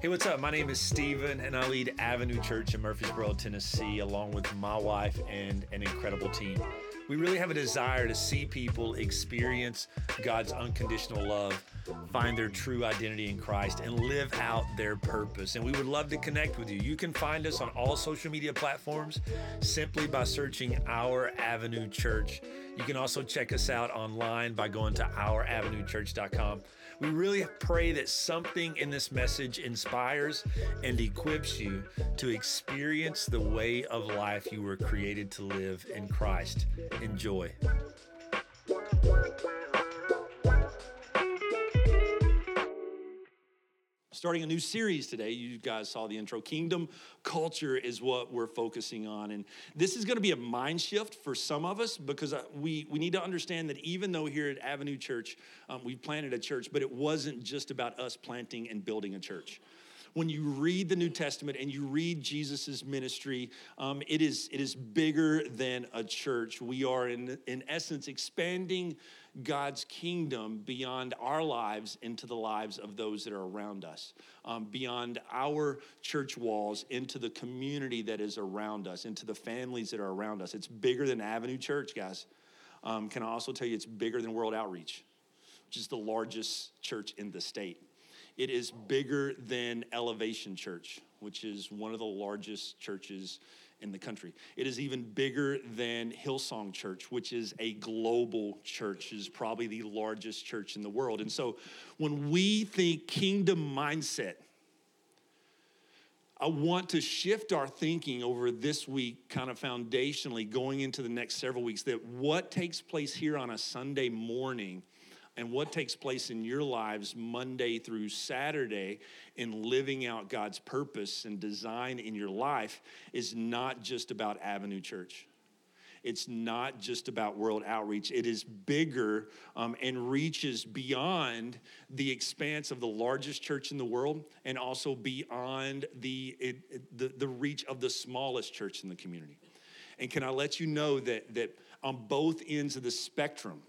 Hey, what's up? My name is Steven, and I lead Avenue Church in Murfreesboro, Tennessee, along with my wife and an incredible team. We really have a desire to see people experience God's unconditional love, find their true identity in Christ, and live out their purpose. And we would love to connect with you. You can find us on all social media platforms simply by searching Our Avenue Church. You can also check us out online by going to ouravenuechurch.com. We really pray that something in this message inspires and equips you to experience the way of life you were created to live in Christ. Enjoy. Starting a new series today. You guys saw the intro. Kingdom culture is what we're focusing on. And this is going to be a mind shift for some of us because uh, we, we need to understand that even though here at Avenue Church, um, we planted a church, but it wasn't just about us planting and building a church when you read the New Testament and you read Jesus' ministry, um, it, is, it is bigger than a church. We are, in, in essence, expanding God's kingdom beyond our lives into the lives of those that are around us, um, beyond our church walls into the community that is around us, into the families that are around us. It's bigger than Avenue Church, guys. Um, can I also tell you it's bigger than World Outreach, which is the largest church in the state. It is bigger than Elevation Church, which is one of the largest churches in the country. It is even bigger than Hillsong Church, which is a global church, is probably the largest church in the world. And so when we think kingdom mindset, I want to shift our thinking over this week, kind of foundationally, going into the next several weeks, that what takes place here on a Sunday morning and what takes place in your lives Monday through Saturday in living out God's purpose and design in your life is not just about Avenue Church. It's not just about world outreach. It is bigger um, and reaches beyond the expanse of the largest church in the world and also beyond the, it, the, the reach of the smallest church in the community. And can I let you know that, that on both ends of the spectrum,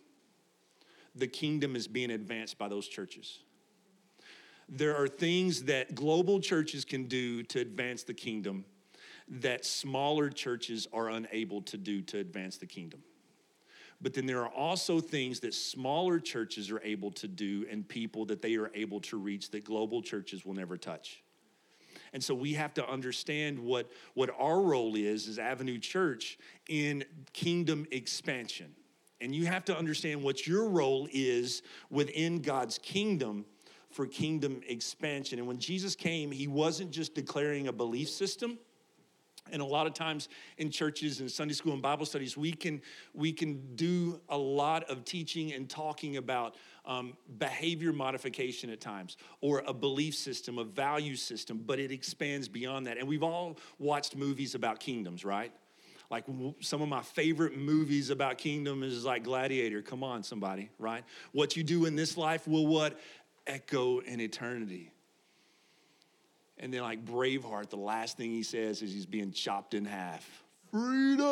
the kingdom is being advanced by those churches. There are things that global churches can do to advance the kingdom that smaller churches are unable to do to advance the kingdom. But then there are also things that smaller churches are able to do and people that they are able to reach that global churches will never touch. And so we have to understand what, what our role is as Avenue Church in kingdom expansion. And you have to understand what your role is within God's kingdom for kingdom expansion. And when Jesus came, he wasn't just declaring a belief system. And a lot of times in churches and Sunday school and Bible studies, we can, we can do a lot of teaching and talking about um, behavior modification at times, or a belief system, a value system, but it expands beyond that. And we've all watched movies about kingdoms, right? Like some of my favorite movies about kingdom is like Gladiator. Come on, somebody, right? What you do in this life will what? Echo in eternity. And then, like Braveheart, the last thing he says is he's being chopped in half. Freedom,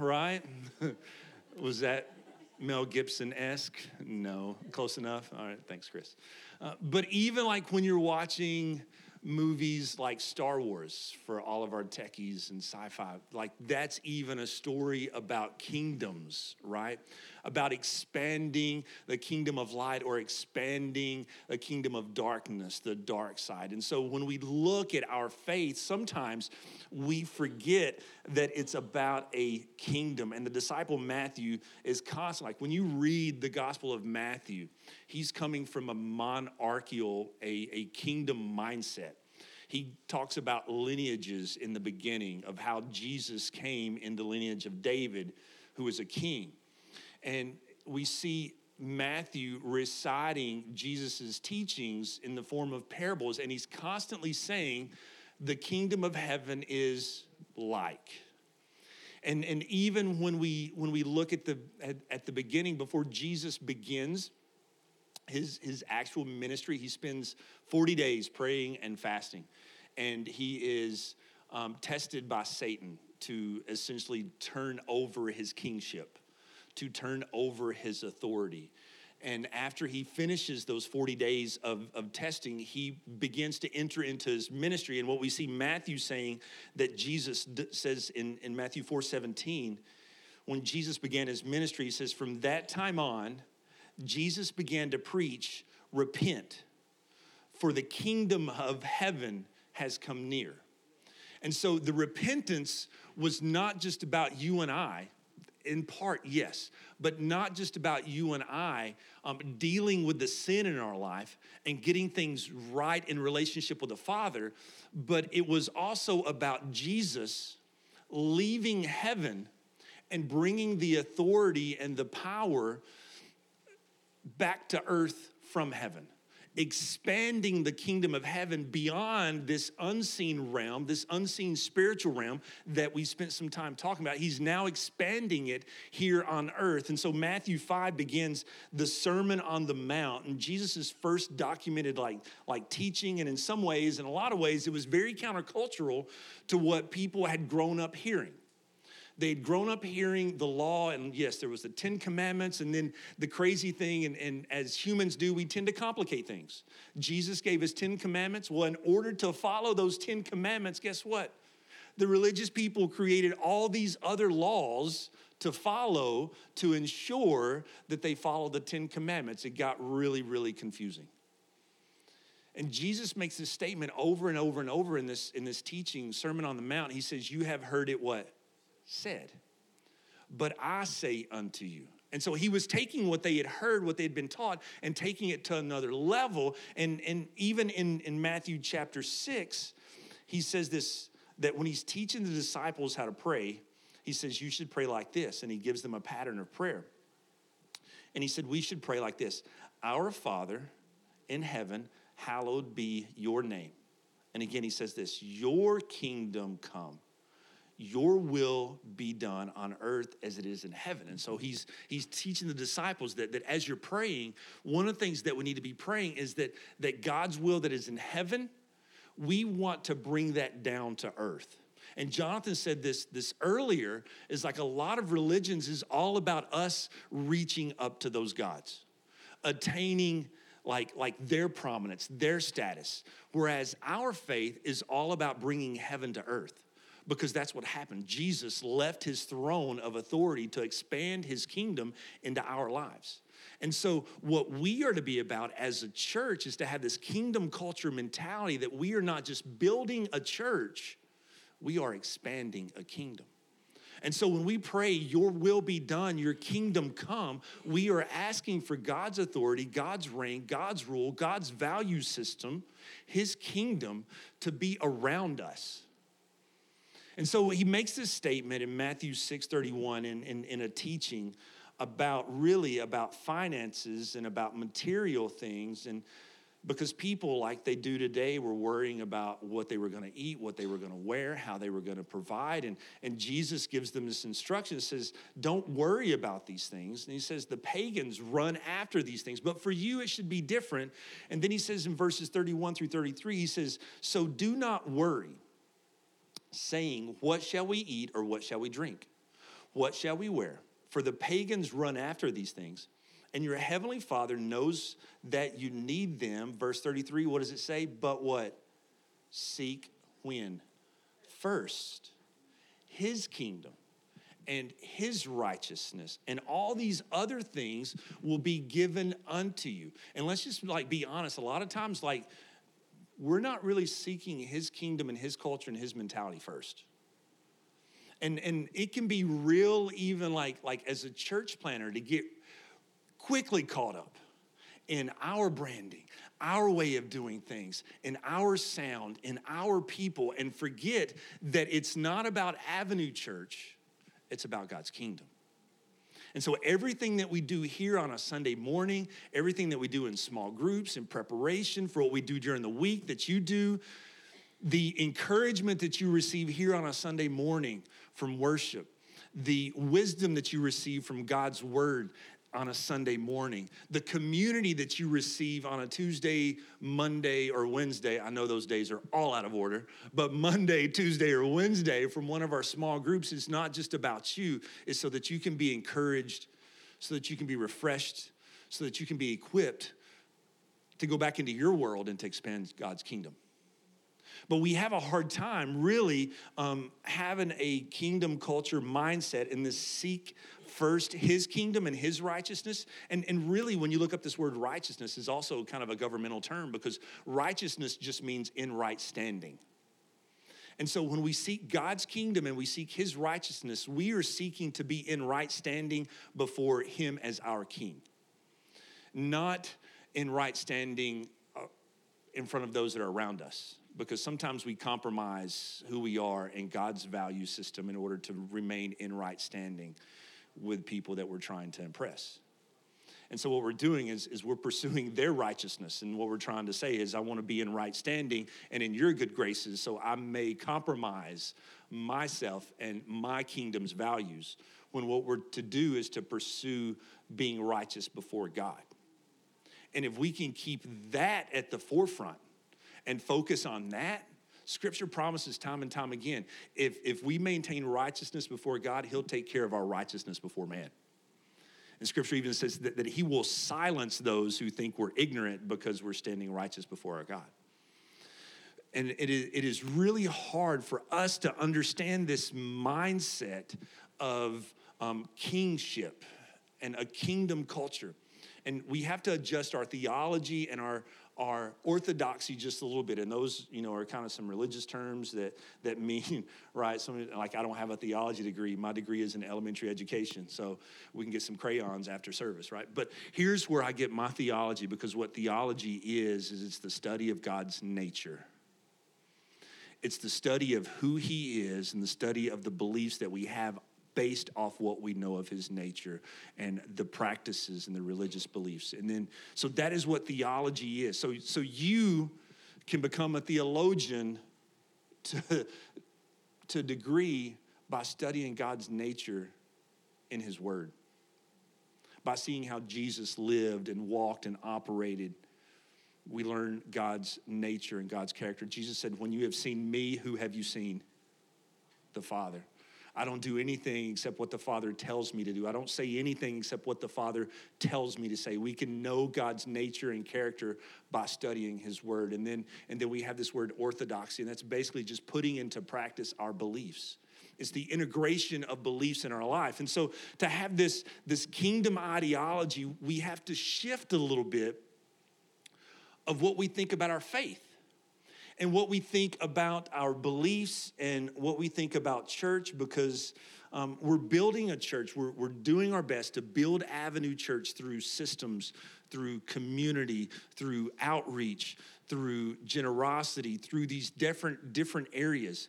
right? Was that Mel Gibson esque? No, close enough. All right, thanks, Chris. Uh, but even like when you're watching movies like Star Wars for all of our techies and sci fi. Like, that's even a story about kingdoms, right? About expanding the kingdom of light or expanding the kingdom of darkness, the dark side. And so, when we look at our faith, sometimes we forget that it's about a kingdom. And the disciple Matthew is constant. Like, when you read the Gospel of Matthew, he's coming from a monarchical, a, a kingdom mindset. He talks about lineages in the beginning of how Jesus came in the lineage of David, who was a king. And we see Matthew reciting Jesus' teachings in the form of parables, and he's constantly saying, The kingdom of heaven is like. And, and even when we when we look at the at, at the beginning, before Jesus begins his, his actual ministry, he spends 40 days praying and fasting. And he is um, tested by Satan to essentially turn over his kingship, to turn over his authority. And after he finishes those 40 days of, of testing, he begins to enter into his ministry. And what we see Matthew saying that Jesus d- says in, in Matthew 4 17, when Jesus began his ministry, he says, From that time on, Jesus began to preach, Repent, for the kingdom of heaven has come near. And so the repentance was not just about you and I, in part, yes, but not just about you and I um, dealing with the sin in our life and getting things right in relationship with the Father, but it was also about Jesus leaving heaven and bringing the authority and the power back to earth from heaven expanding the kingdom of heaven beyond this unseen realm, this unseen spiritual realm that we spent some time talking about. He's now expanding it here on earth. And so Matthew 5 begins the Sermon on the Mount, and Jesus' first documented like, like teaching, and in some ways, in a lot of ways, it was very countercultural to what people had grown up hearing. They'd grown up hearing the law, and yes, there was the Ten Commandments, and then the crazy thing, and, and as humans do, we tend to complicate things. Jesus gave us Ten Commandments. Well, in order to follow those Ten Commandments, guess what? The religious people created all these other laws to follow to ensure that they follow the Ten Commandments. It got really, really confusing. And Jesus makes this statement over and over and over in this, in this teaching, Sermon on the Mount. He says, You have heard it what? Said, But I say unto you. And so he was taking what they had heard, what they had been taught, and taking it to another level. And, and even in, in Matthew chapter 6, he says this that when he's teaching the disciples how to pray, he says, You should pray like this. And he gives them a pattern of prayer. And he said, We should pray like this Our Father in heaven, hallowed be your name. And again, he says this Your kingdom come your will be done on earth as it is in heaven. And so he's he's teaching the disciples that, that as you're praying one of the things that we need to be praying is that that god's will that is in heaven we want to bring that down to earth. And jonathan said this this earlier is like a lot of religions is all about us reaching up to those gods attaining like, like their prominence, their status. Whereas our faith is all about bringing heaven to earth because that's what happened. Jesus left his throne of authority to expand his kingdom into our lives. And so, what we are to be about as a church is to have this kingdom culture mentality that we are not just building a church, we are expanding a kingdom. And so, when we pray, Your will be done, Your kingdom come, we are asking for God's authority, God's reign, God's rule, God's value system, His kingdom to be around us. And so he makes this statement in Matthew 6:31 in, in, in a teaching about really about finances and about material things. And because people like they do today were worrying about what they were going to eat what they were going to wear how they were going to provide. And, and jesus gives them this instruction says don't worry about these things. And he says the pagans run after these things but for you it should be different. And then he says in verses 31 through 33 he says so do not worry saying, What shall we eat or what shall we drink? What shall we wear? For the pagans run after these things, and your heavenly Father knows that you need them. Verse 33, what does it say? But what? Seek when? First, his kingdom and his righteousness and all these other things will be given unto you. And let's just like be honest, a lot of times like we're not really seeking his kingdom and his culture and his mentality first. And, and it can be real, even like, like as a church planner, to get quickly caught up in our branding, our way of doing things, in our sound, in our people, and forget that it's not about Avenue Church, it's about God's kingdom. And so, everything that we do here on a Sunday morning, everything that we do in small groups in preparation for what we do during the week that you do, the encouragement that you receive here on a Sunday morning from worship, the wisdom that you receive from God's word, on a Sunday morning, the community that you receive on a Tuesday, Monday, or Wednesday. I know those days are all out of order, but Monday, Tuesday, or Wednesday from one of our small groups is not just about you, it's so that you can be encouraged, so that you can be refreshed, so that you can be equipped to go back into your world and to expand God's kingdom. But we have a hard time really um, having a kingdom culture mindset in this seek first his kingdom and his righteousness. And, and really, when you look up this word righteousness, is also kind of a governmental term because righteousness just means in right standing. And so when we seek God's kingdom and we seek his righteousness, we are seeking to be in right standing before him as our king. Not in right standing uh, in front of those that are around us because sometimes we compromise who we are in God's value system in order to remain in right standing with people that we're trying to impress. And so what we're doing is, is we're pursuing their righteousness. And what we're trying to say is, I want to be in right standing and in your good graces, so I may compromise myself and my kingdom's values. When what we're to do is to pursue being righteous before God. And if we can keep that at the forefront and focus on that, Scripture promises time and time again if, if we maintain righteousness before God, He'll take care of our righteousness before man. And Scripture even says that, that He will silence those who think we're ignorant because we're standing righteous before our God. And it is, it is really hard for us to understand this mindset of um, kingship and a kingdom culture. And we have to adjust our theology and our, our orthodoxy just a little bit and those you know are kind of some religious terms that that mean right some like i don't have a theology degree. My degree is in elementary education so we can get some crayons after service right? But here's where i get my theology because what theology is is it's the study of god's nature. It's the study of who he is and the study of the beliefs that we have based off what we know of his nature and the practices and the religious beliefs. And then, so that is what theology is. So, so you can become a theologian to, to degree by studying God's nature in his word, by seeing how Jesus lived and walked and operated we learn God's nature and God's character. Jesus said, When you have seen me, who have you seen? The Father. I don't do anything except what the Father tells me to do. I don't say anything except what the Father tells me to say. We can know God's nature and character by studying His Word. And then, and then we have this word orthodoxy, and that's basically just putting into practice our beliefs. It's the integration of beliefs in our life. And so to have this, this kingdom ideology, we have to shift a little bit of what we think about our faith and what we think about our beliefs and what we think about church because um, we're building a church. We're, we're doing our best to build Avenue Church through systems, through community, through outreach, through generosity, through these different, different areas.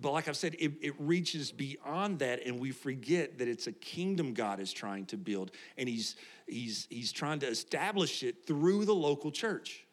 But like I've said, it, it, reaches beyond that, and we forget that it's a kingdom God is trying to build, and He's He's He's trying to establish it through the local church.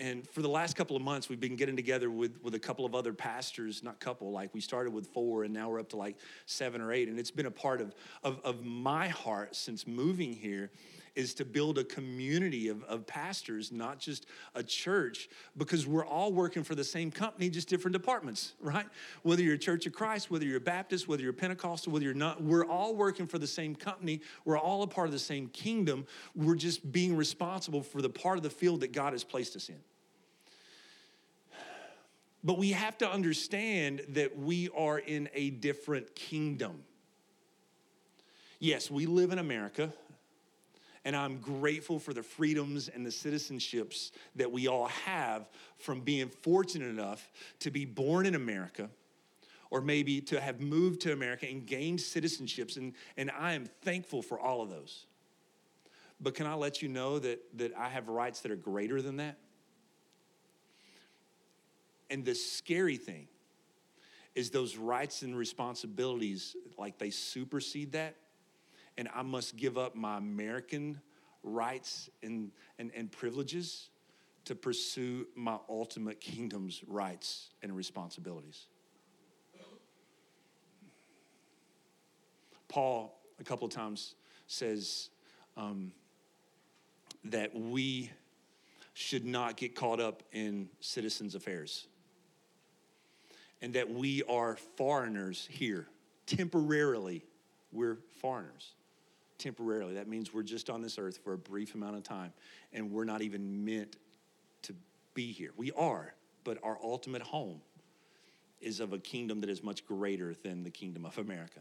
And for the last couple of months, we've been getting together with, with a couple of other pastors, not couple, like we started with four and now we're up to like seven or eight. And it's been a part of, of, of my heart since moving here is to build a community of, of pastors, not just a church, because we're all working for the same company, just different departments, right? Whether you're a Church of Christ, whether you're Baptist, whether you're Pentecostal, whether you're not, we're all working for the same company. We're all a part of the same kingdom. We're just being responsible for the part of the field that God has placed us in. But we have to understand that we are in a different kingdom. Yes, we live in America, and I'm grateful for the freedoms and the citizenships that we all have from being fortunate enough to be born in America or maybe to have moved to America and gained citizenships. And, and I am thankful for all of those. But can I let you know that, that I have rights that are greater than that? And the scary thing is those rights and responsibilities, like they supersede that. And I must give up my American rights and, and, and privileges to pursue my ultimate kingdom's rights and responsibilities. Paul, a couple of times, says um, that we should not get caught up in citizens' affairs and that we are foreigners here. Temporarily, we're foreigners. temporarily. That means we're just on this earth for a brief amount of time, and we're not even meant to be here. We are, but our ultimate home is of a kingdom that is much greater than the kingdom of America.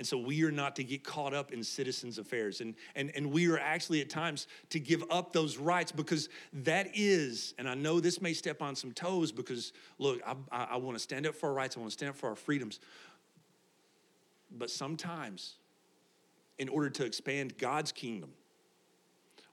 And so we are not to get caught up in citizens' affairs. And, and, and we are actually at times to give up those rights because that is, and I know this may step on some toes because, look, I, I, I want to stand up for our rights, I want to stand up for our freedoms. But sometimes, in order to expand God's kingdom,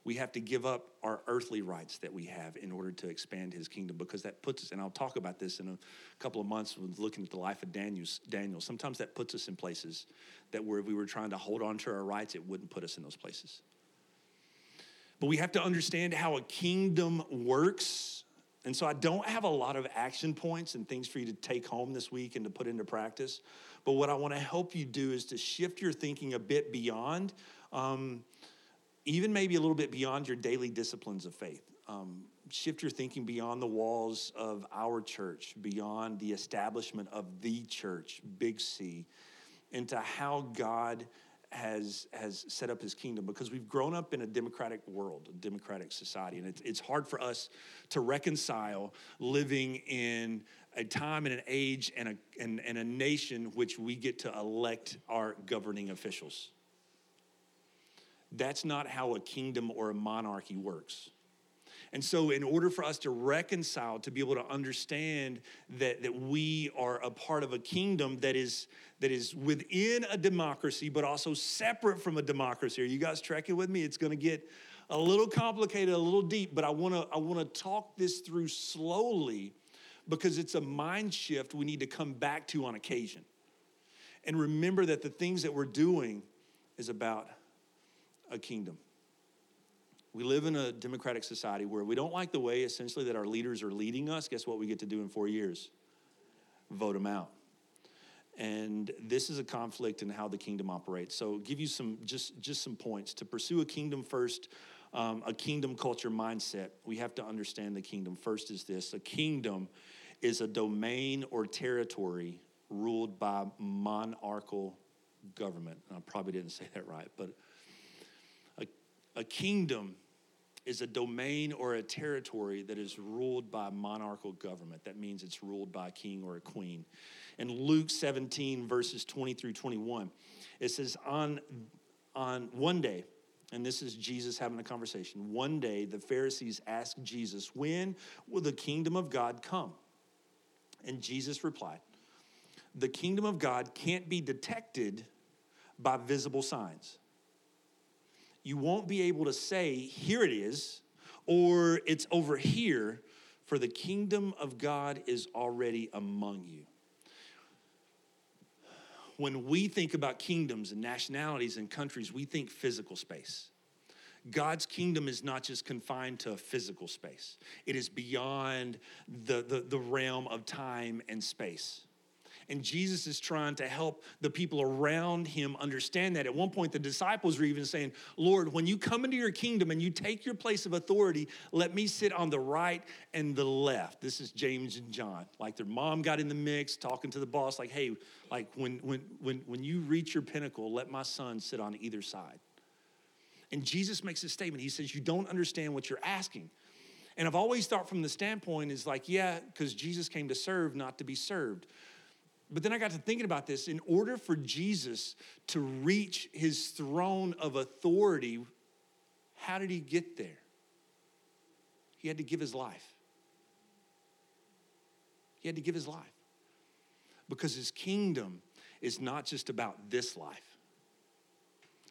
we have to give up our earthly rights that we have in order to expand his kingdom because that puts us and i'll talk about this in a couple of months when looking at the life of daniel, daniel. Sometimes that puts us in places that where if we were trying to hold on to our rights it wouldn't put us in those places. But we have to understand how a kingdom works. And so i don't have a lot of action points and things for you to take home this week and to put into practice. But what i want to help you do is to shift your thinking a bit beyond um, even maybe a little bit beyond your daily disciplines of faith. Um, shift your thinking beyond the walls of our church, beyond the establishment of the church, big C, into how God has has set up his kingdom because we've grown up in a democratic world, a democratic society, and it's, it's hard for us to reconcile living in a time and an age and a, and, and a nation which we get to elect our governing officials. That's not how a kingdom or a monarchy works. And so, in order for us to reconcile, to be able to understand that, that we are a part of a kingdom that is, that is within a democracy, but also separate from a democracy. Are you guys tracking with me? It's going to get a little complicated, a little deep, but I want to I want to talk this through slowly because it's a mind shift we need to come back to on occasion. And remember that the things that we're doing is about a kingdom. We live in a democratic society where we don't like the way essentially that our leaders are leading us. Guess what we get to do in four years? Vote them out. And this is a conflict in how the kingdom operates. So, give you some just just some points to pursue a kingdom first, um, a kingdom culture mindset. We have to understand the kingdom. First is this: a kingdom is a domain or territory ruled by monarchical government. I probably didn't say that right, but a kingdom is a domain or a territory that is ruled by monarchical government. That means it's ruled by a king or a queen. In Luke 17, verses 20 through 21, it says, On, on one day, and this is Jesus having a conversation. One day, the Pharisees asked Jesus, When will the kingdom of God come? And Jesus replied, The kingdom of God can't be detected by visible signs you won't be able to say, here it is, or it's over here, for the kingdom of God is already among you. When we think about kingdoms and nationalities and countries, we think physical space. God's kingdom is not just confined to a physical space, it is beyond the, the, the realm of time and space. And Jesus is trying to help the people around him understand that. At one point, the disciples were even saying, Lord, when you come into your kingdom and you take your place of authority, let me sit on the right and the left. This is James and John. Like their mom got in the mix, talking to the boss, like, hey, like when when when when you reach your pinnacle, let my son sit on either side. And Jesus makes a statement. He says, You don't understand what you're asking. And I've always thought from the standpoint is like, yeah, because Jesus came to serve, not to be served. But then I got to thinking about this. In order for Jesus to reach his throne of authority, how did he get there? He had to give his life. He had to give his life. Because his kingdom is not just about this life,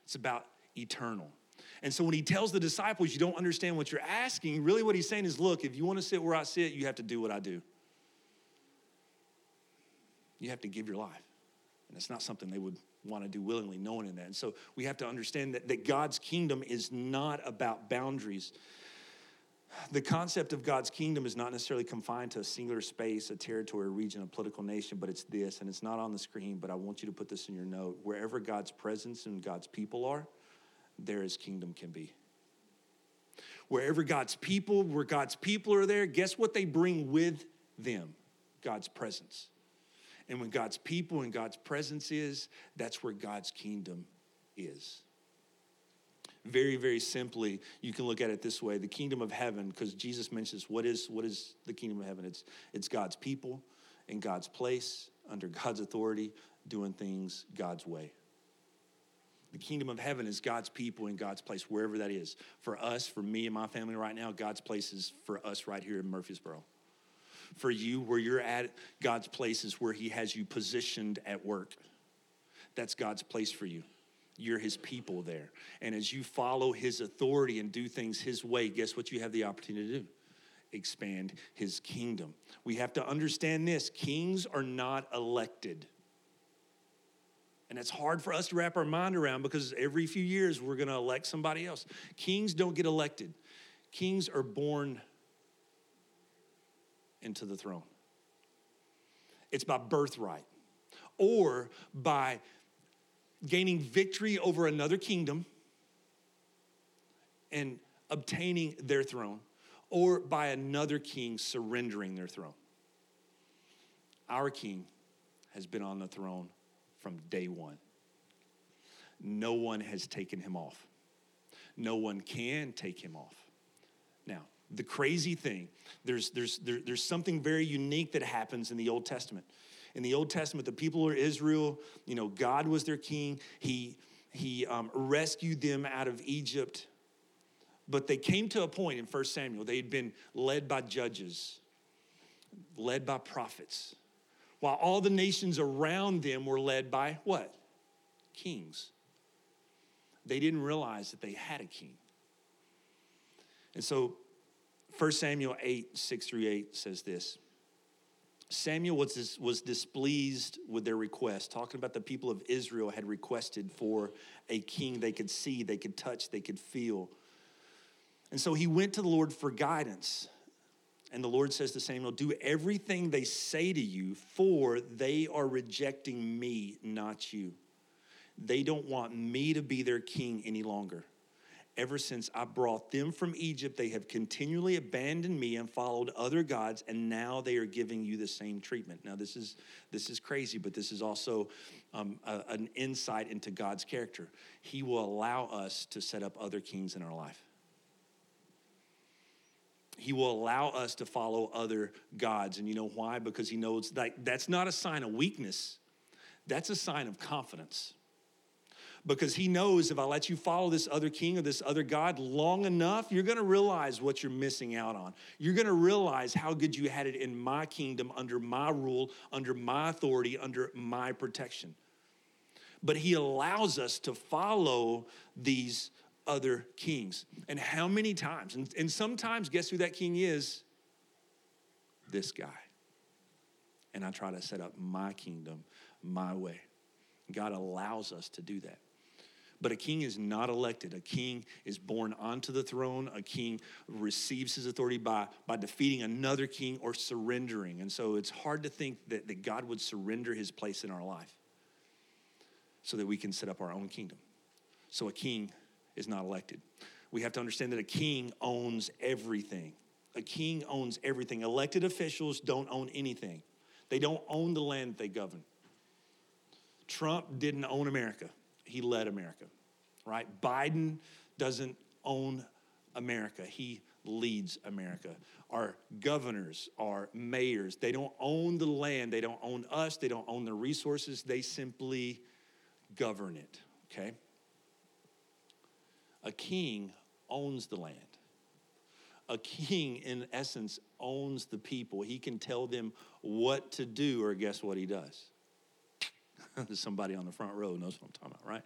it's about eternal. And so when he tells the disciples, you don't understand what you're asking, really what he's saying is, look, if you want to sit where I sit, you have to do what I do you have to give your life. And it's not something they would want to do willingly, knowing in that. And so we have to understand that, that God's kingdom is not about boundaries. The concept of God's kingdom is not necessarily confined to a singular space, a territory, a region, a political nation, but it's this, and it's not on the screen, but I want you to put this in your note. Wherever God's presence and God's people are, there his kingdom can be. Wherever God's people, where God's people are there, guess what they bring with them? God's presence. And when God's people and God's presence is, that's where God's kingdom is. very, very simply, you can look at it this way the kingdom of heaven, because Jesus mentions what is, what is the kingdom of heaven? It's, it's God's people in God's place, under God's authority, doing things God's way. The kingdom of heaven is God's people in God's place, wherever that is. For us, for me and my family right now, God's place is for us right here in Murfreesboro. For you, where you're at, God's place is where He has you positioned at work. That's God's place for you. You're His people there. And as you follow His authority and do things His way, guess what you have the opportunity to do? Expand His kingdom. We have to understand this kings are not elected. And it's hard for us to wrap our mind around because every few years we're going to elect somebody else. Kings don't get elected, kings are born into the throne. It's by birthright or by gaining victory over another kingdom and obtaining their throne, or by another king surrendering their throne. Our king has been on the throne from day one. No one has taken him off. No one can take him off. Now, the crazy thing, there's, there's, there, there's something very unique that happens in the Old Testament. In the Old Testament, the people of Israel, you know, God was their king. He, he um, rescued them out of Egypt. But they came to a point in 1 Samuel, they had been led by judges, led by prophets while all the nations around them were led by what? Kings. They didn't realize that they had a king. And so 1 Samuel 8, 6 through 8 says this. Samuel was, was displeased with their request, talking about the people of Israel had requested for a king they could see, they could touch, they could feel. And so he went to the Lord for guidance. And the Lord says to Samuel, Do everything they say to you, for they are rejecting me, not you. They don't want me to be their king any longer. Ever since I brought them from Egypt, they have continually abandoned me and followed other gods, and now they are giving you the same treatment. Now, this is this is crazy, but this is also um, a, an insight into God's character. He will allow us to set up other kings in our life. He will allow us to follow other gods. And you know why? Because he knows that that's not a sign of weakness, that's a sign of confidence. Because he knows if I let you follow this other king or this other God long enough, you're gonna realize what you're missing out on. You're gonna realize how good you had it in my kingdom, under my rule, under my authority, under my protection. But he allows us to follow these other kings. And how many times? And, and sometimes, guess who that king is? This guy. And I try to set up my kingdom my way. God allows us to do that. But a king is not elected. A king is born onto the throne. A king receives his authority by, by defeating another king or surrendering. And so it's hard to think that, that God would surrender his place in our life so that we can set up our own kingdom. So a king is not elected. We have to understand that a king owns everything. A king owns everything. Elected officials don't own anything, they don't own the land they govern. Trump didn't own America, he led America, right? Biden doesn't own America, he leads America. Our governors, our mayors, they don't own the land, they don't own us, they don't own the resources, they simply govern it, okay? A king owns the land. A king, in essence, owns the people. He can tell them what to do, or guess what he does? Somebody on the front row knows what I'm talking about, right?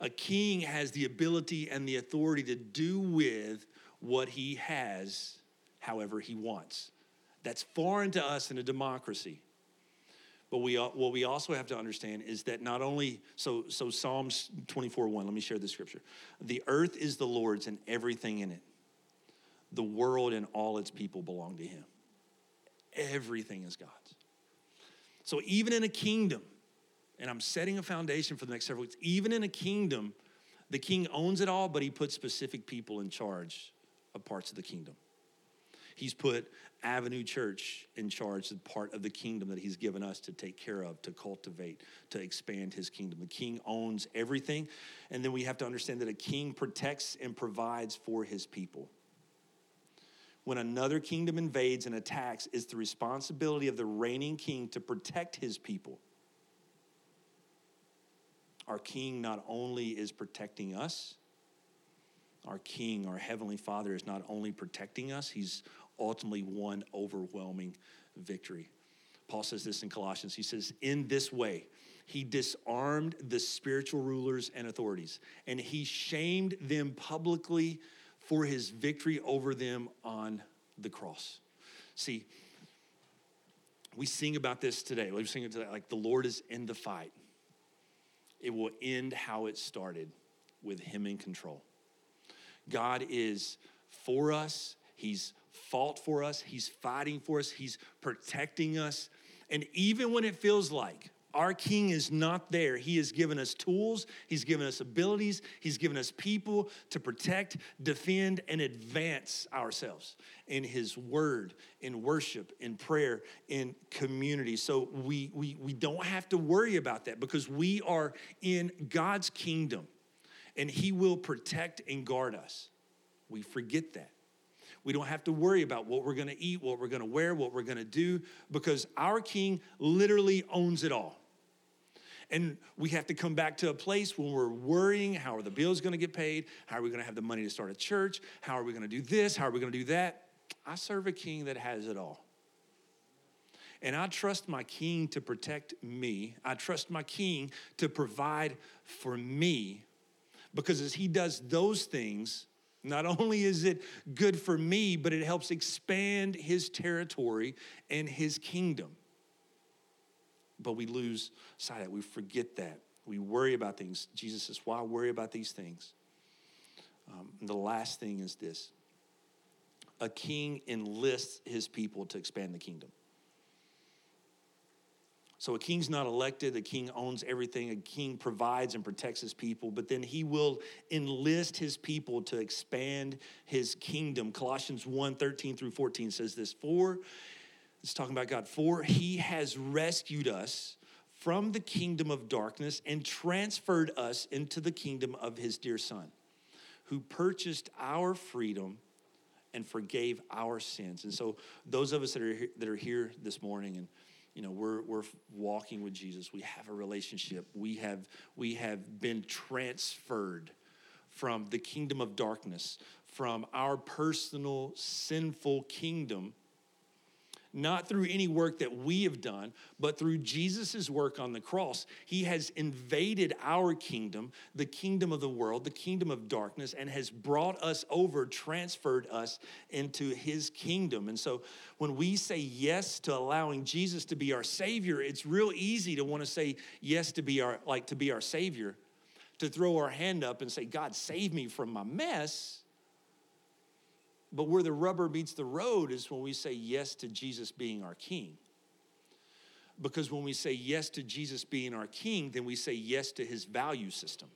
A king has the ability and the authority to do with what he has however he wants. That's foreign to us in a democracy. But we, what we also have to understand is that not only, so, so Psalms 24 1, let me share the scripture. The earth is the Lord's and everything in it. The world and all its people belong to him. Everything is God's. So even in a kingdom, and I'm setting a foundation for the next several weeks, even in a kingdom, the king owns it all, but he puts specific people in charge of parts of the kingdom. He's put Avenue Church in charge of part of the kingdom that He's given us to take care of, to cultivate, to expand His kingdom. The king owns everything. And then we have to understand that a king protects and provides for his people. When another kingdom invades and attacks, it's the responsibility of the reigning king to protect his people. Our king not only is protecting us, our king, our heavenly father, is not only protecting us, he's ultimately won overwhelming victory. Paul says this in Colossians. He says, In this way, he disarmed the spiritual rulers and authorities, and he shamed them publicly for his victory over them on the cross. See, we sing about this today. We sing it today, like the Lord is in the fight. It will end how it started with him in control. God is for us. He's fought for us. He's fighting for us. He's protecting us. And even when it feels like our king is not there, he has given us tools, he's given us abilities, he's given us people to protect, defend, and advance ourselves in his word, in worship, in prayer, in community. So we, we, we don't have to worry about that because we are in God's kingdom and he will protect and guard us. We forget that. We don't have to worry about what we're going to eat, what we're going to wear, what we're going to do, because our King literally owns it all. And we have to come back to a place when we're worrying how are the bills going to get paid? How are we going to have the money to start a church? How are we going to do this? How are we going to do that? I serve a king that has it all. And I trust my king to protect me. I trust my king to provide for me because as he does those things, not only is it good for me, but it helps expand his territory and his kingdom. But we lose sight of that. We forget that. We worry about things. Jesus says, Why worry about these things? Um, the last thing is this a king enlists his people to expand the kingdom. So a king's not elected, a king owns everything, a king provides and protects his people, but then he will enlist his people to expand his kingdom. Colossians 1 13 through 14 says this For, it's talking about God, for he has rescued us from the kingdom of darkness and transferred us into the kingdom of his dear son, who purchased our freedom and forgave our sins. And so those of us that are that are here this morning and you know we're, we're walking with jesus we have a relationship we have we have been transferred from the kingdom of darkness from our personal sinful kingdom not through any work that we have done, but through Jesus' work on the cross. He has invaded our kingdom, the kingdom of the world, the kingdom of darkness, and has brought us over, transferred us into his kingdom. And so when we say yes to allowing Jesus to be our Savior, it's real easy to want to say yes to be our, like to be our Savior, to throw our hand up and say, God, save me from my mess. But where the rubber meets the road is when we say yes to Jesus being our king. Because when we say yes to Jesus being our king, then we say yes to his value system.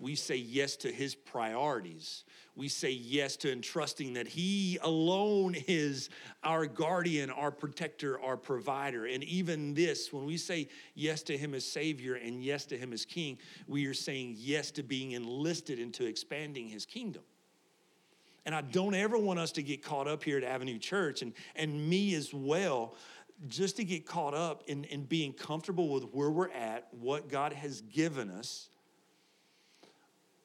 We say yes to his priorities. We say yes to entrusting that he alone is our guardian, our protector, our provider. And even this, when we say yes to him as Savior and yes to him as King, we are saying yes to being enlisted into expanding his kingdom. And I don't ever want us to get caught up here at Avenue Church and, and me as well, just to get caught up in, in being comfortable with where we're at, what God has given us,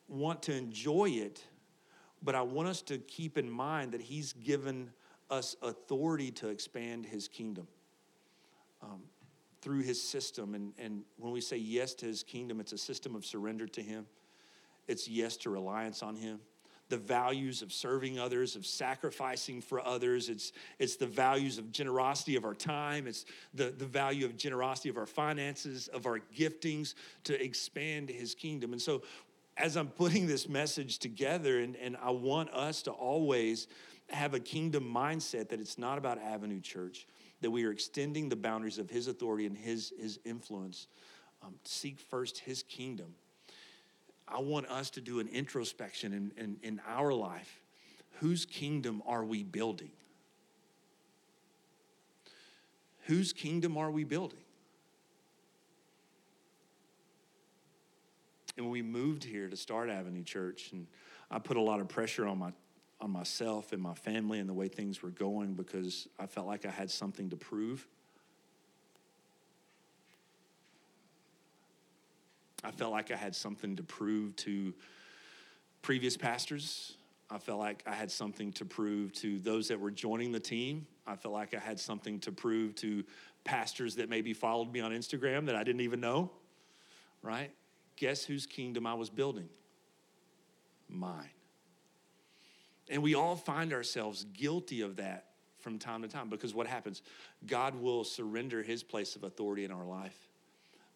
want to enjoy it, but I want us to keep in mind that He's given us authority to expand His kingdom. Um, through his system. And, and when we say yes to his kingdom, it's a system of surrender to him. It's yes to reliance on him the values of serving others, of sacrificing for others. It's, it's the values of generosity of our time. It's the, the value of generosity of our finances, of our giftings to expand his kingdom. And so, as I'm putting this message together, and, and I want us to always have a kingdom mindset that it's not about Avenue Church, that we are extending the boundaries of his authority and his, his influence. Um, seek first his kingdom I want us to do an introspection in, in, in our life. Whose kingdom are we building? Whose kingdom are we building? And we moved here to Start Avenue Church, and I put a lot of pressure on my on myself and my family and the way things were going because I felt like I had something to prove. I felt like I had something to prove to previous pastors. I felt like I had something to prove to those that were joining the team. I felt like I had something to prove to pastors that maybe followed me on Instagram that I didn't even know, right? Guess whose kingdom I was building? Mine. And we all find ourselves guilty of that from time to time because what happens? God will surrender his place of authority in our life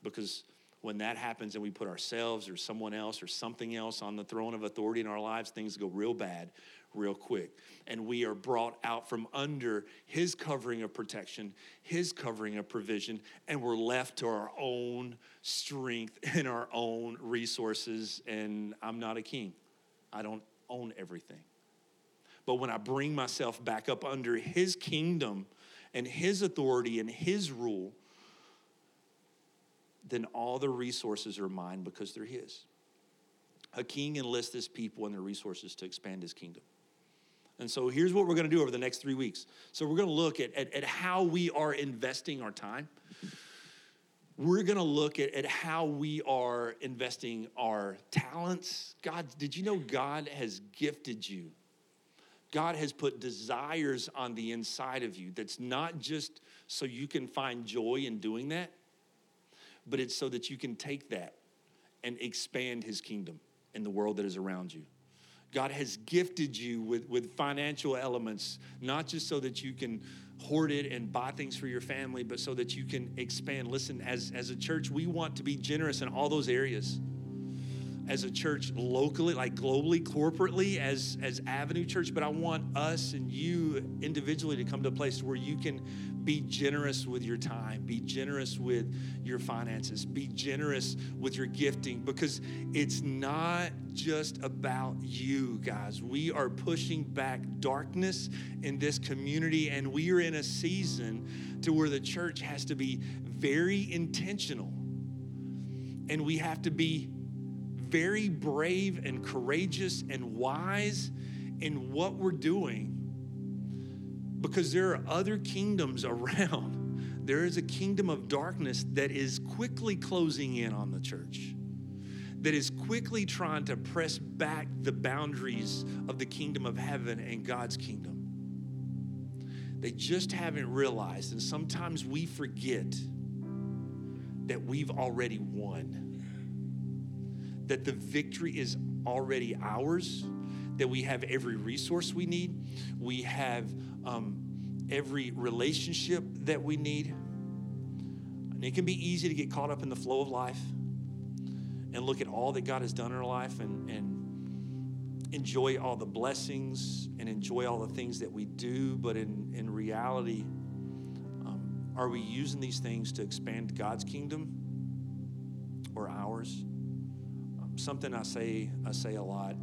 because when that happens and we put ourselves or someone else or something else on the throne of authority in our lives, things go real bad real quick. And we are brought out from under his covering of protection, his covering of provision, and we're left to our own strength and our own resources. And I'm not a king, I don't own everything. But when I bring myself back up under his kingdom and his authority and his rule, then all the resources are mine because they're his. A king enlists his people and their resources to expand his kingdom. And so here's what we're going to do over the next three weeks. So we're going to look at, at, at how we are investing our time. We're going to look at, at how we are investing our talents. God, did you know God has gifted you? God has put desires on the inside of you that's not just so you can find joy in doing that, but it's so that you can take that and expand his kingdom in the world that is around you. God has gifted you with, with financial elements, not just so that you can hoard it and buy things for your family, but so that you can expand. Listen, as, as a church, we want to be generous in all those areas. As a church, locally, like globally, corporately, as, as Avenue Church, but I want us and you individually to come to a place where you can be generous with your time, be generous with your finances, be generous with your gifting because it's not just about you, guys. We are pushing back darkness in this community, and we are in a season to where the church has to be very intentional. And we have to be very brave and courageous and wise in what we're doing because there are other kingdoms around. There is a kingdom of darkness that is quickly closing in on the church, that is quickly trying to press back the boundaries of the kingdom of heaven and God's kingdom. They just haven't realized, and sometimes we forget that we've already won, that the victory is already ours, that we have every resource we need, we have um, every relationship that we need. And it can be easy to get caught up in the flow of life and look at all that God has done in our life and, and enjoy all the blessings and enjoy all the things that we do. But in, in reality, um, are we using these things to expand God's kingdom or ours? Something I say, I say a lot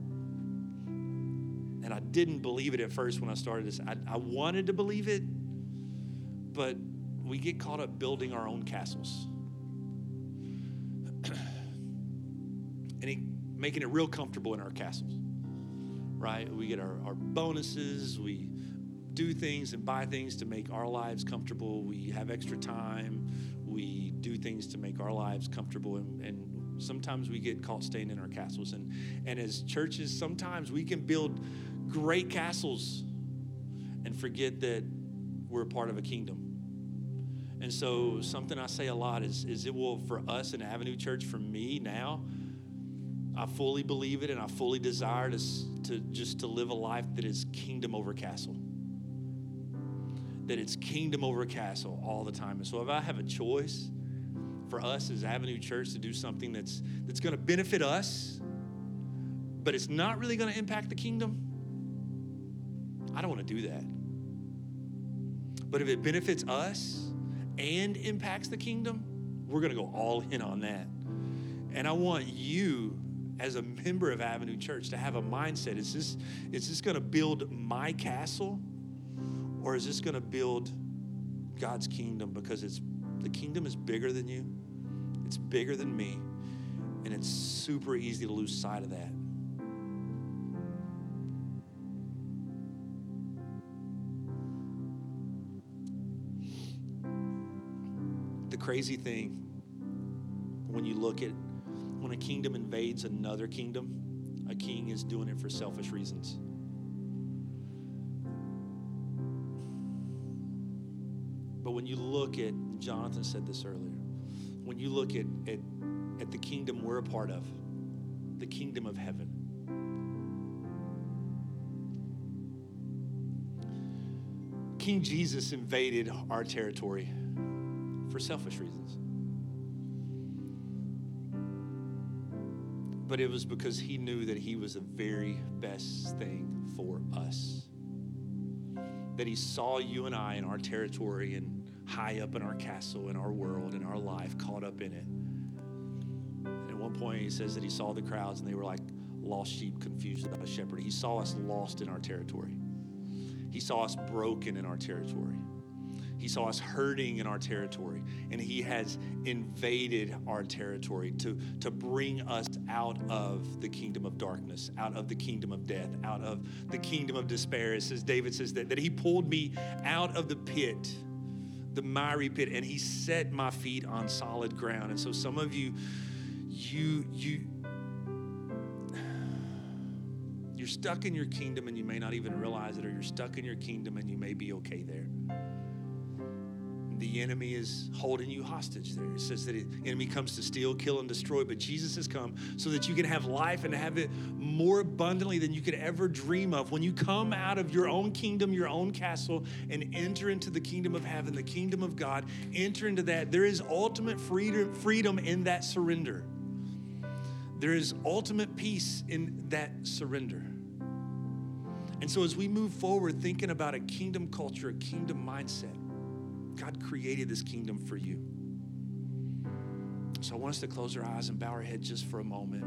and I didn't believe it at first when I started this. I, I wanted to believe it, but we get caught up building our own castles. and making it real comfortable in our castles, right? We get our, our bonuses, we do things and buy things to make our lives comfortable. We have extra time. We do things to make our lives comfortable. And, and sometimes we get caught staying in our castles. And, and as churches, sometimes we can build great castles and forget that we're part of a kingdom. And so, something I say a lot is, is it will, for us in Avenue Church, for me now, I fully believe it and I fully desire to, to just to live a life that is kingdom over castle. That it's kingdom over castle all the time. And so, if I have a choice for us as Avenue Church to do something that's, that's going to benefit us, but it's not really going to impact the kingdom, I don't want to do that. But if it benefits us and impacts the kingdom, we're going to go all in on that. And I want you as a member of Avenue Church to have a mindset is this is this going to build my castle or is this going to build God's kingdom because it's the kingdom is bigger than you. It's bigger than me. And it's super easy to lose sight of that. The crazy thing when you look at when a kingdom invades another kingdom, a king is doing it for selfish reasons. When you look at, Jonathan said this earlier, when you look at, at, at the kingdom we're a part of, the kingdom of heaven, King Jesus invaded our territory for selfish reasons. But it was because he knew that he was the very best thing for us. That he saw you and I in our territory and high up in our castle, in our world, in our life, caught up in it. And at one point, he says that he saw the crowds and they were like lost sheep confused about a shepherd. He saw us lost in our territory, he saw us broken in our territory. He saw us hurting in our territory, and He has invaded our territory to, to bring us out of the kingdom of darkness, out of the kingdom of death, out of the kingdom of despair. It says, David says that, that He pulled me out of the pit the miry pit and he set my feet on solid ground. And so some of you you you you're stuck in your kingdom and you may not even realize it or you're stuck in your kingdom and you may be okay there the enemy is holding you hostage there. It says that the enemy comes to steal, kill, and destroy, but Jesus has come so that you can have life and have it more abundantly than you could ever dream of. When you come out of your own kingdom, your own castle, and enter into the kingdom of heaven, the kingdom of God, enter into that, there is ultimate freedom, freedom in that surrender. There is ultimate peace in that surrender. And so, as we move forward thinking about a kingdom culture, a kingdom mindset, God created this kingdom for you. So I want us to close our eyes and bow our head just for a moment.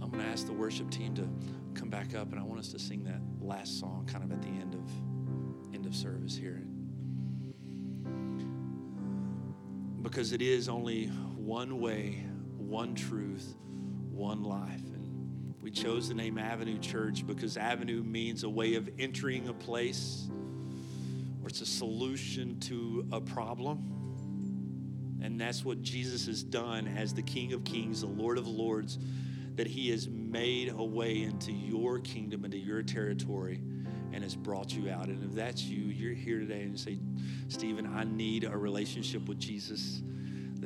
I'm going to ask the worship team to come back up, and I want us to sing that last song kind of at the end of end of service here. Because it is only one way, one truth, one life. We chose the name Avenue Church because Avenue means a way of entering a place or it's a solution to a problem. And that's what Jesus has done as the King of Kings, the Lord of Lords, that He has made a way into your kingdom, into your territory, and has brought you out. And if that's you, you're here today and you say, Stephen, I need a relationship with Jesus,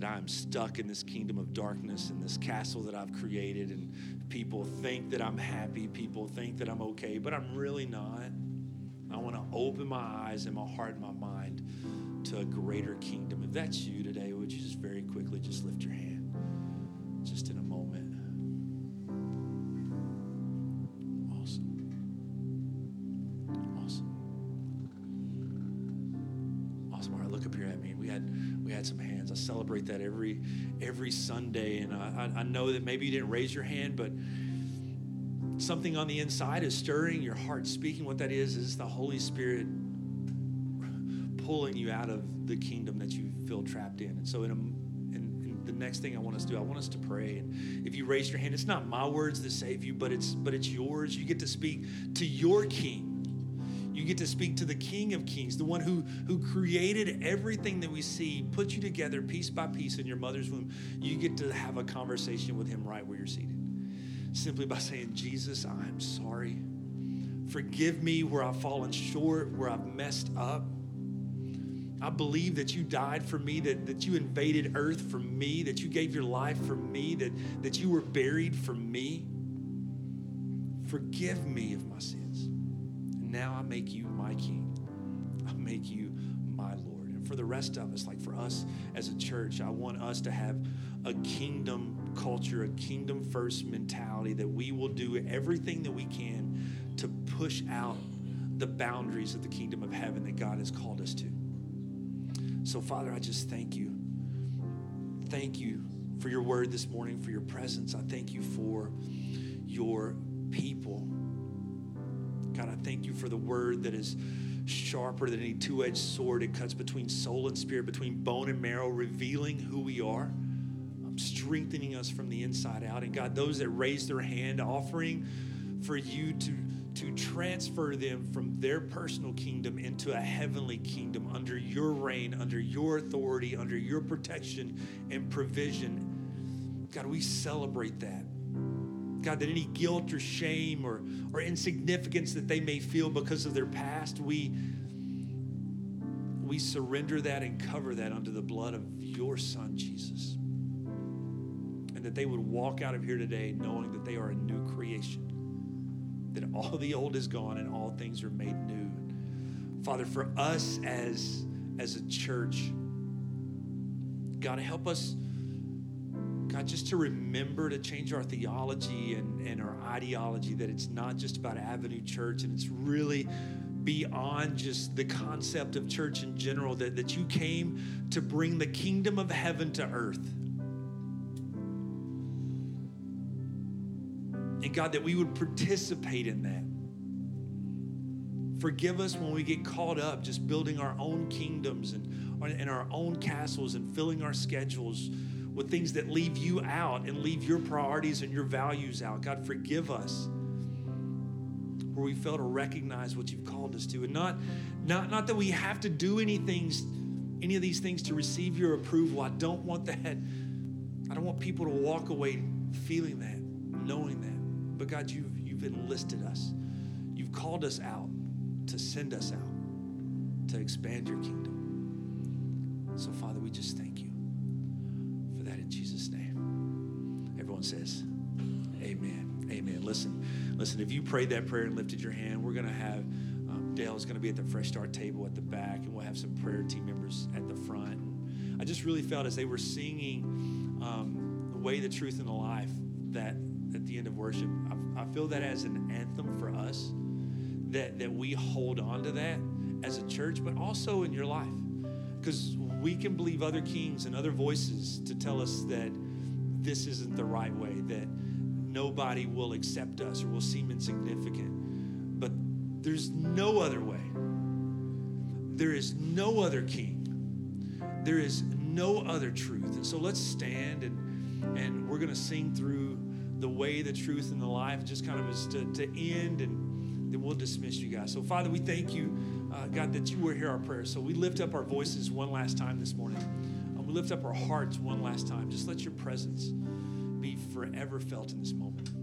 that I'm stuck in this kingdom of darkness, in this castle that I've created, and people think that I'm happy, people think that I'm okay, but I'm really not. I want to open my eyes and my heart and my mind to a greater kingdom. If that's you today, would you just very quickly just lift your hand? Celebrate that every every Sunday, and I, I know that maybe you didn't raise your hand, but something on the inside is stirring, your heart speaking. What that is, is the Holy Spirit pulling you out of the kingdom that you feel trapped in. And so, in, a, the next thing I want us to do, I want us to pray. And if you raise your hand, it's not my words that save you, but it's but it's yours. You get to speak to your King. You get to speak to the King of Kings, the one who, who created everything that we see, put you together piece by piece in your mother's womb. You get to have a conversation with him right where you're seated simply by saying, Jesus, I'm sorry. Forgive me where I've fallen short, where I've messed up. I believe that you died for me, that, that you invaded earth for me, that you gave your life for me, that, that you were buried for me. Forgive me of my sins. Now I make you my king. I make you my Lord. And for the rest of us, like for us as a church, I want us to have a kingdom culture, a kingdom first mentality that we will do everything that we can to push out the boundaries of the kingdom of heaven that God has called us to. So, Father, I just thank you. Thank you for your word this morning, for your presence. I thank you for your people. God, I thank you for the word that is sharper than any two edged sword. It cuts between soul and spirit, between bone and marrow, revealing who we are, um, strengthening us from the inside out. And God, those that raise their hand, offering for you to, to transfer them from their personal kingdom into a heavenly kingdom under your reign, under your authority, under your protection and provision. God, we celebrate that. God, that any guilt or shame or, or insignificance that they may feel because of their past, we, we surrender that and cover that under the blood of your Son, Jesus. And that they would walk out of here today knowing that they are a new creation, that all the old is gone and all things are made new. Father, for us as, as a church, God, help us God, just to remember to change our theology and, and our ideology, that it's not just about Avenue Church and it's really beyond just the concept of church in general, that, that you came to bring the kingdom of heaven to earth. And God, that we would participate in that. Forgive us when we get caught up just building our own kingdoms and, and our own castles and filling our schedules with things that leave you out and leave your priorities and your values out. God, forgive us where we fail to recognize what you've called us to. And not, not, not that we have to do anything, any of these things to receive your approval. I don't want that. I don't want people to walk away feeling that, knowing that. But God, you've, you've enlisted us. You've called us out to send us out to expand your kingdom. So, Father, we just thank you. Everyone says, Amen. Amen. Listen, listen, if you prayed that prayer and lifted your hand, we're going to have um, Dale is going to be at the Fresh Start table at the back, and we'll have some prayer team members at the front. I just really felt as they were singing um, the way, the truth, and the life that at the end of worship, I, I feel that as an anthem for us that, that we hold on to that as a church, but also in your life. Because we can believe other kings and other voices to tell us that this isn't the right way, that nobody will accept us or will seem insignificant. But there's no other way. There is no other king. There is no other truth. And so let's stand and, and we're going to sing through the way, the truth, and the life, just kind of as to, to end, and then we'll dismiss you guys. So, Father, we thank you, uh, God, that you were hear our prayers. So we lift up our voices one last time this morning we lift up our hearts one last time. Just let your presence be forever felt in this moment.